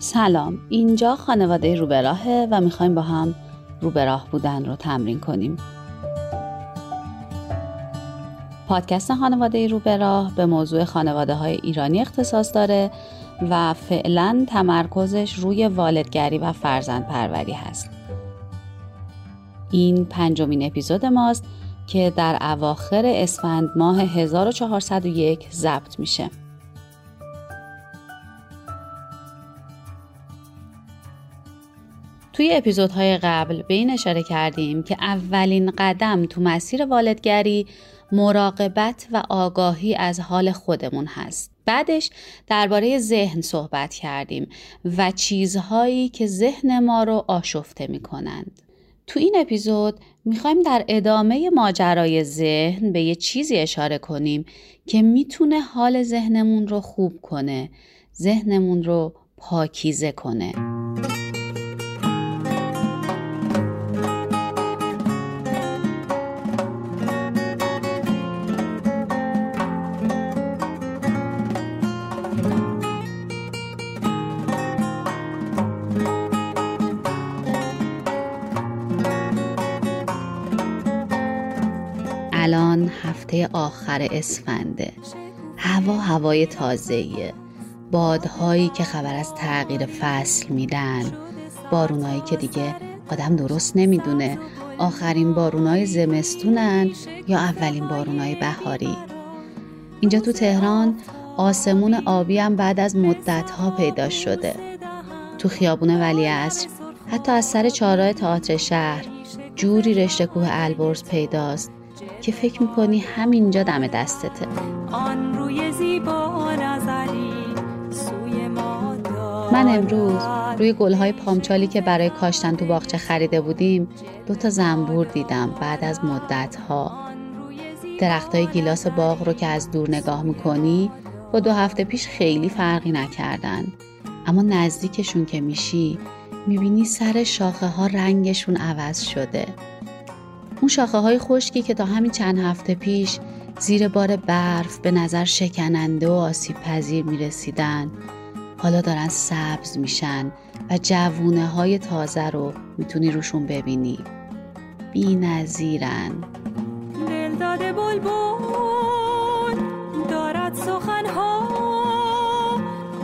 سلام. اینجا خانواده روبراهه و می‌خوایم با هم روبراه بودن رو تمرین کنیم. پادکست خانواده روبراه به موضوع خانواده های ایرانی اختصاص داره و فعلا تمرکزش روی والدگری و فرزند پروری هست. این پنجمین اپیزود ماست که در اواخر اسفند ماه 1401 ضبط میشه. توی اپیزودهای قبل به این اشاره کردیم که اولین قدم تو مسیر والدگری مراقبت و آگاهی از حال خودمون هست. بعدش درباره ذهن صحبت کردیم و چیزهایی که ذهن ما رو آشفته می کنند. تو این اپیزود می‌خوایم در ادامه ماجرای ذهن به یه چیزی اشاره کنیم که می‌تونه حال ذهنمون رو خوب کنه، ذهنمون رو پاکیزه کنه. آخر اسفنده هوا هوای تازهیه بادهایی که خبر از تغییر فصل میدن. بارونایی که دیگه آدم درست نمی‌دونه. آخرین بارونای زمستونن یا اولین بارونای بهاری. اینجا تو تهران آسمون آبی هم بعد از مدت ها پیدا شده. تو خیابون ولی عصر حتی از سر چهارراه تئاتر شهر جوری رشته کوه البرز پیداست که فکر می‌کنی همینجا دم دستته. آن روی زیبا نظری سوی ما من امروز روی گلهای پامچالی که برای کاشتن تو باغچه خریده بودیم دو تا زنبور دیدم بعد از مدت ها درختای گیلاس باغ رو که از دور نگاه می‌کنی با دو هفته پیش خیلی فرقی نکردن. اما نزدیکشون که میشی می‌بینی سر شاخه ها رنگشون عوض شده. اون شاخه های خشکی که تا همین چند هفته پیش زیر بار برف به نظر شکننده و آسیب پذیر می رسیدن حالا دارن سبز میشن و جوونه های تازه رو می‌تونی روشون ببینی. بی نظیرن دل دارد سخن ها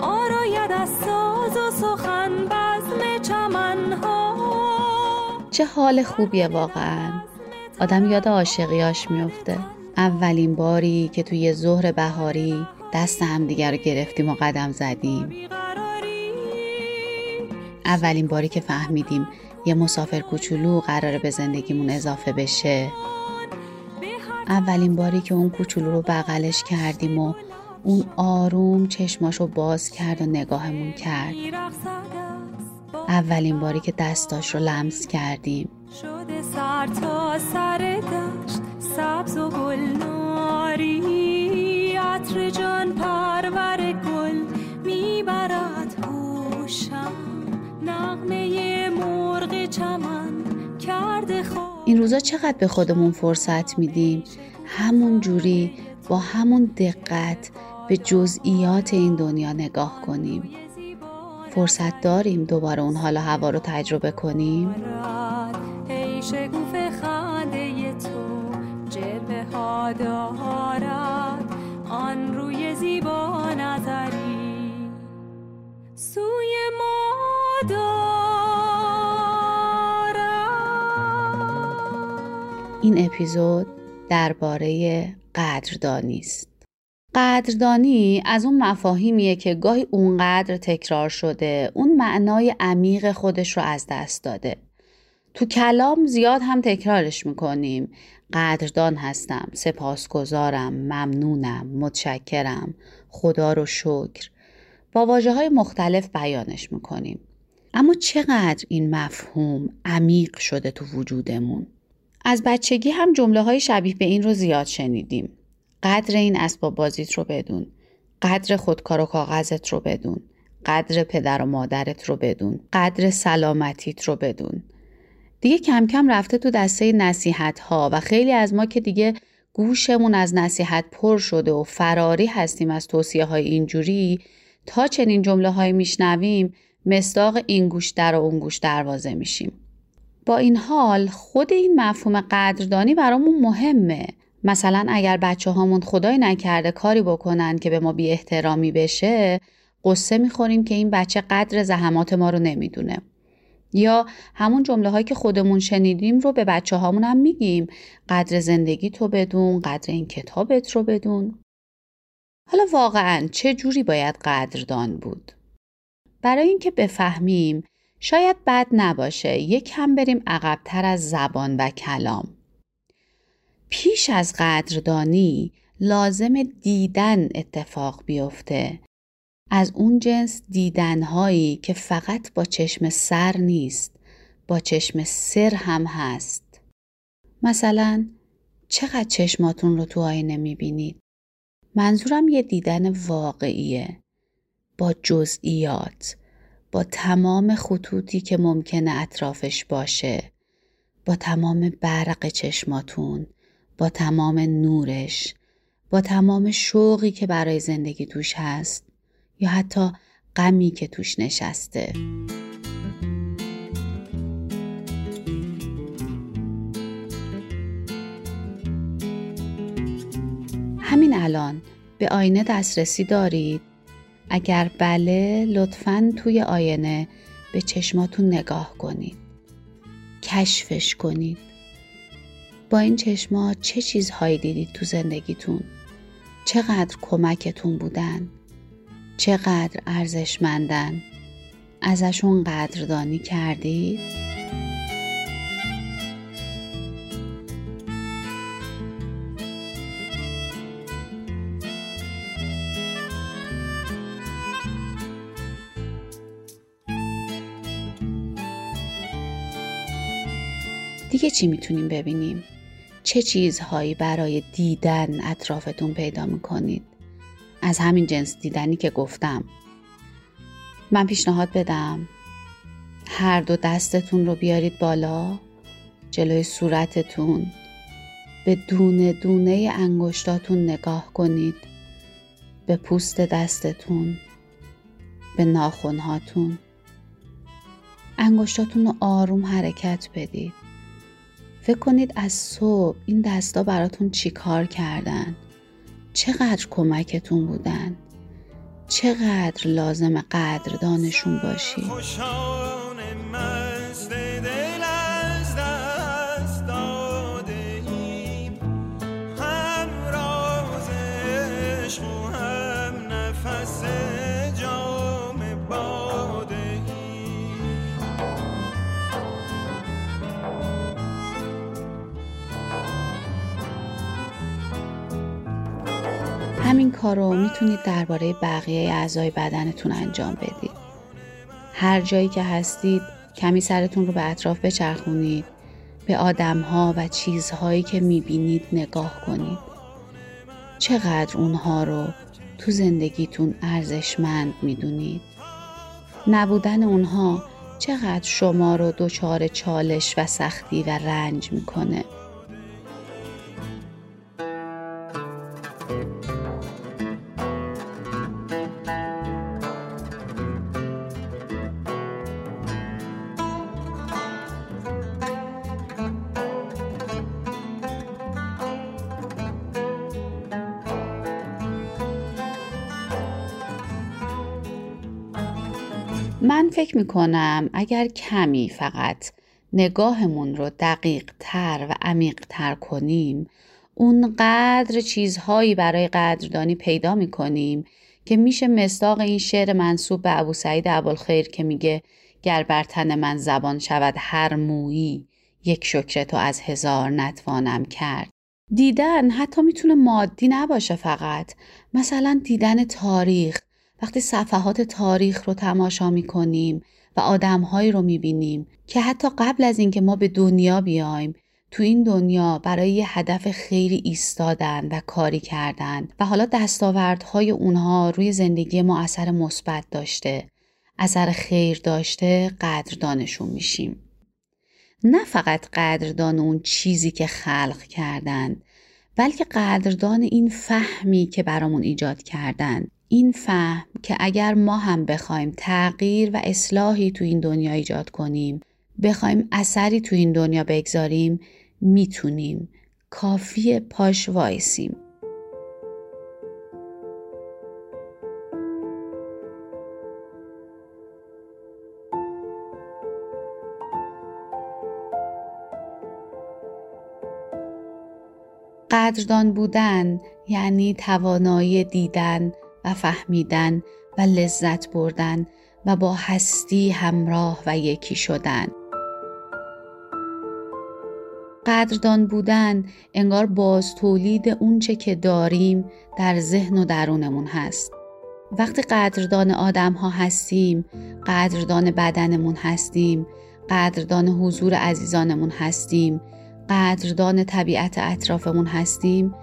آراید از ساز و سخن بزم چمن ها چه حال خوبیه واقعا. آدم یاد عاشقیاش میفته اولین باری که توی ظهر بهاری دست همدیگر رو گرفتیم و قدم زدیم. اولین باری که فهمیدیم یه مسافر کوچولو قراره به زندگیمون اضافه بشه. اولین باری که اون کوچولو رو بغلش کردیم و اون آروم چشماشو باز کرد و نگاهمون کرد. اولین باری که دستاش رو لمس کردیم. شده سر تا سر دشت سبز و عطر جان پرور گل می‌برد هوشم نغمه مرغ چمن این روزا چقدر به خودمون فرصت میدیم؟ همون جوری با همون دقت به جزئیات این دنیا نگاه کنیم. فرصت داریم دوباره اون حال هوا رو تجربه کنیم؟ دارد آن روی زیبا نظری. سوی ما این اپیزود درباره قدردانی است. قدردانی از اون مفاهیمیه که گاهی اونقدر تکرار شده اون معنای عمیق خودش رو از دست داده. تو کلام زیاد هم تکرارش می‌کنیم. قدردان هستم سپاسگزارم ممنونم متشکرم. خدا رو شکر. با واجه های مختلف بیانش می‌کنیم. اما چقدر این مفهوم عمیق شده تو وجودمون؟ از بچگی هم جمله های شبیه به این رو زیاد شنیدیم. قدر این اسباب بازیت رو بدون. قدر خودکار و کاغذت رو بدون. قدر پدر و مادرت رو بدون. قدر سلامتیت رو بدون. دیگه کم کم رفته تو دسته نصیحت ها و خیلی از ما که دیگه گوشمون از نصیحت پر شده و فراری هستیم از توصیه های اینجوری تا چنین جمله های میشنویم مستاق این گوش در و اون گوش دروازه میشیم. با این حال خود این مفهوم قدردانی برامون مهمه. مثلا اگر بچه هامون خدای نکرده کاری بکنن که به ما بی احترامی بشه قصه می‌خوریم که این بچه قدر زحمات ما رو نمی‌دونه. یا همون جمله هایی که خودمون شنیدیم رو به بچه هامون هم میگیم. قدر زندگی تو بدون قدر این کتابت رو بدون. حالا واقعا چه جوری باید قدردان بود؟ برای اینکه بفهمیم شاید بد نباشه یک کم بریم عقبتر از زبان و کلام. پیش از قدردانی لازم دیدن اتفاق بیفته. از اون جنس دیدنهایی که فقط با چشم سر نیست با چشم سر هم هست. مثلا چقدر چشماتون رو تو آینه می‌بینید؟ منظورم یه دیدن واقعیه. با جزئیات با تمام خطوطی که ممکنه اطرافش باشه. با تمام برق چشماتون با تمام نورش با تمام شوقی که برای زندگی توش هست. یا حتی غمی که توش نشسته. همین الان به آینه دسترسی دارید؟ اگر بله لطفا توی آینه به چشماتون نگاه کنید. کشفش کنید. با این چشما چه چیزهایی دیدید تو زندگیتون؟ چقدر کمکتون بودن؟ چقدر ارزشمندن ازشون قدردانی کردید دیگه چی می‌تونیم ببینیم؟ چه چیزهایی برای دیدن اطرافتون پیدا می‌کنید؟ از همین جنس دیدنی که گفتم. من پیشنهاد بدم. هر دو دستتون رو بیارید بالا جلوی صورتتون. به دونه دونه انگشتاتون نگاه کنید. به پوست دستتون. به ناخونهاتون انگشتاتون رو آروم حرکت بدید. فکر کنید از صبح این دستا براتون چی کار کردن. چقدر کمکتون بودن؟ چقدر لازم قدردانشون باشی؟ همین کار رو می‌تونید درباره بقیه اعضای بدنتون انجام بدید. هر جایی که هستید کمی سرتون رو به اطراف بچرخونید. به آدمها و چیزهایی که می‌بینید نگاه کنید. چقدر اونها رو تو زندگیتون ارزشمند می‌دونید. نبودن اونها چقدر شما رو دچار چالش و سختی و رنج می‌کنه. فکر می کنم اگر کمی فقط نگاهمون رو دقیق تر و عمیق تر کنیم اونقدر چیزهایی برای قدردانی پیدا می کنیم که میشه مصداق این شعر منصوب به ابو سعید ابوالخیر که میگه گر بر تن من زبان شود هر مویی یک شکر تو از هزار نتوانم کرد. دیدن حتی می‌تونه مادی نباشه فقط. مثلا دیدن تاریخ وقتی صفحات تاریخ رو تماشا می کنیم و آدمهایی رو می بینیم که حتی قبل از اینکه ما به دنیا بیایم تو این دنیا برای یه هدف خیلی ایستادن و کاری کردن و حالا دستاوردهای اونها روی زندگی ما اثر مثبت داشته اثر خیر داشته قدردانشون میشیم. نه فقط قدردان اون چیزی که خلق کردند بلکه قدردان این فهمی که برامون ایجاد کردند این فهم که اگر ما هم بخوایم تغییر و اصلاحی تو این دنیا ایجاد کنیم بخوایم اثری تو این دنیا بگذاریم می‌تونیم. کافی پاش وایسیم. قدردان بودن یعنی توانایی دیدن و فهمیدن و لذت بردن و با هستی همراه و یکی شدن. قدردان بودن انگار باز تولید اونچه که داریم در ذهن و درونمون هست. وقتی قدردان آدم ها هستیم، قدردان بدنمون هستیم، قدردان حضور عزیزانمون هستیم، قدردان طبیعت اطرافمون هستیم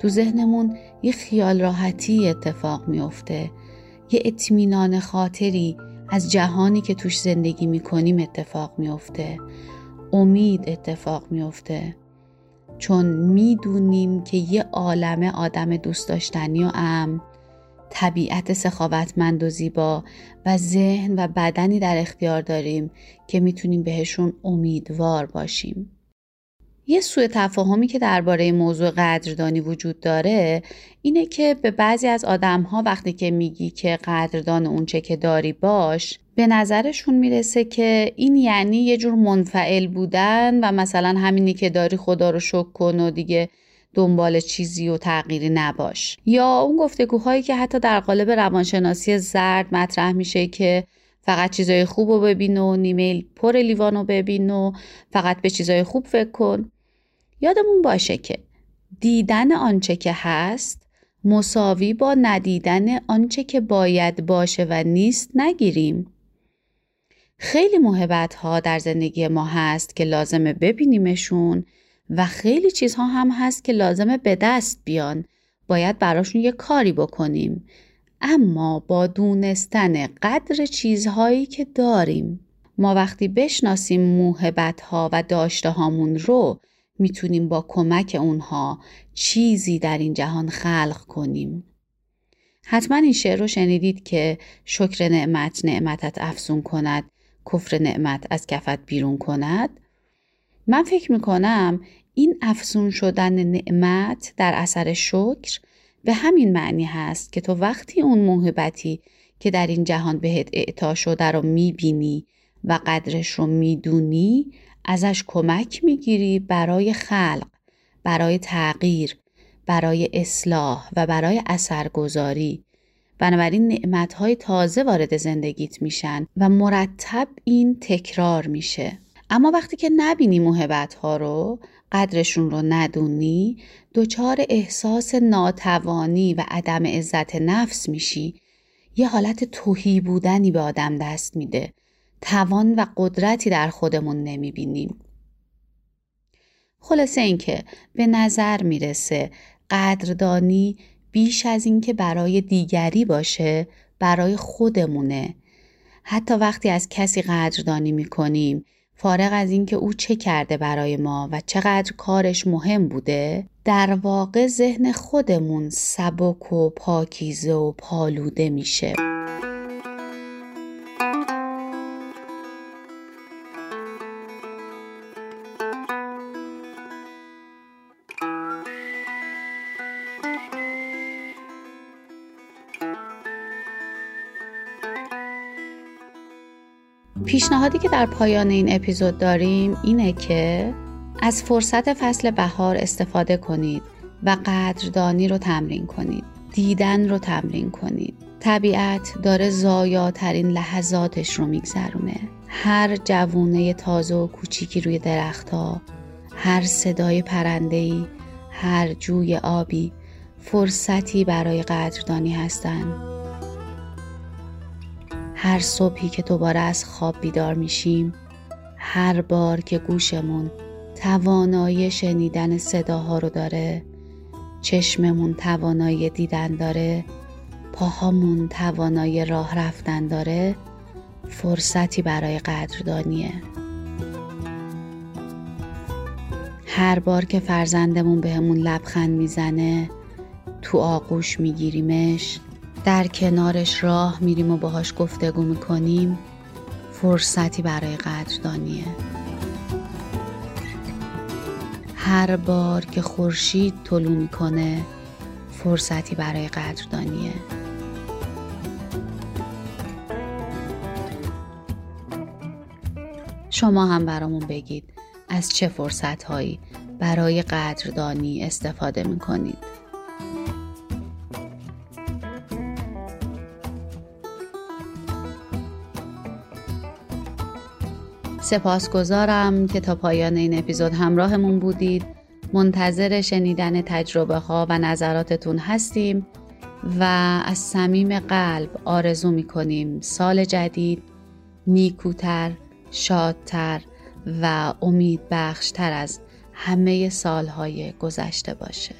تو ذهنمون یه خیال راحتی اتفاق میافته. یه اطمینان خاطری از جهانی که توش زندگی می‌کنیم اتفاق میافته. امید اتفاق میافته. چون می‌دونیم که یه عالم آدم دوست داشتنی و ام. طبیعت سخاوتمند و زیبا و ذهن و بدنی در اختیار داریم که می‌تونیم بهشون امیدوار باشیم. یه سوء تفاهمی که درباره موضوع قدردانی وجود داره اینه که به بعضی از آدم ها وقتی که میگی که قدردان اونچه که داری باش به نظرشون می‌رسه که این یعنی یه جور منفعل بودن و مثلا همینی که داری خدا رو شک کن و دیگه دنبال چیزی و تغییری نباش. یا اون گفتگوهایی که حتی در قالب روانشناسی زرد مطرح میشه که فقط چیزای خوب رو ببین و نیمیل پر لیوان رو ببین و فقط به چیزای خوب فکر کن یادمون باشه که دیدن آنچه که هست مساوی با ندیدن آنچه که باید باشه و نیست نگیریم. خیلی محبت ها در زندگی ما هست که لازمه ببینیمشون و خیلی چیزها هم هست که لازمه به دست بیان. باید براشون یه کاری بکنیم. اما با دونستن قدر چیزهایی که داریم ما وقتی بشناسیم موهبت ها و داشته هامون رو می‌تونیم با کمک اونها چیزی در این جهان خلق کنیم. حتما این شعر رو شنیدید که شکر نعمت نعمتت افزون کند کفر نعمت از کفت بیرون کند من فکر می‌کنم این افزون شدن نعمت در اثر شکر به همین معنی هست که تو وقتی اون موهبتی که در این جهان بهت اعطا شده رو می‌بینی و قدرش رو می‌دونی ازش کمک می‌گیری برای خلق، برای تغییر، برای اصلاح و برای اثرگذاری. بنابراین نعمتهای تازه وارد زندگیت میشن و مرتب این تکرار میشه. اما وقتی که نبینی موهبت ها رو قدرشون رو ندونی دچار احساس ناتوانی و عدم عزت نفس میشی یه حالت توهی بودنی به آدم دست میده توان و قدرتی در خودمون نمی‌بینیم. خلاصه اینکه به نظر می‌رسه قدردانی بیش از اینکه برای دیگری باشه برای خودمونه. حتی وقتی از کسی قدردانی می‌کنیم فارغ از اینکه او چه کرده برای ما و چقدر کارش مهم بوده در واقع ذهن خودمون سبک و پاکیزه و پالوده میشه. پیشنهادی که در پایان این اپیزود داریم اینه که از فرصت فصل بهار استفاده کنید و قدردانی رو تمرین کنید. دیدن رو تمرین کنید. طبیعت داره زایاترین لحظاتش رو میگذرونه. هر جوونه تازه و کوچیکی روی درختها هر صدای پرندهی هر جوی آبی فرصتی برای قدردانی هستند هر صبحی که دوباره از خواب بیدار میشیم هر بار که گوشمون توانایی شنیدن صداها رو داره چشممون توانایی دیدن داره پاهامون توانایی راه رفتن داره فرصتی برای قدردانیه. هر بار که فرزندمون بهمون لبخند می‌زنه تو آغوش میگیریمش در کنارش راه میریم و باهاش گفتگو می‌کنیم. فرصتی برای قدردانیه. هر بار که خورشید طلو می‌کنه فرصتی برای قدردانیه. شما هم برامون بگید از چه فرصت هایی برای قدردانی استفاده می‌کنید. سپاسگزارم که تا پایان این اپیزود همراهمون بودید. منتظر شنیدن تجربه ها و نظراتتون هستیم و از صمیم قلب آرزو می‌کنیم سال جدید نیکوتر شادتر و امید بخشتر از همه سالهای گذشته باشه.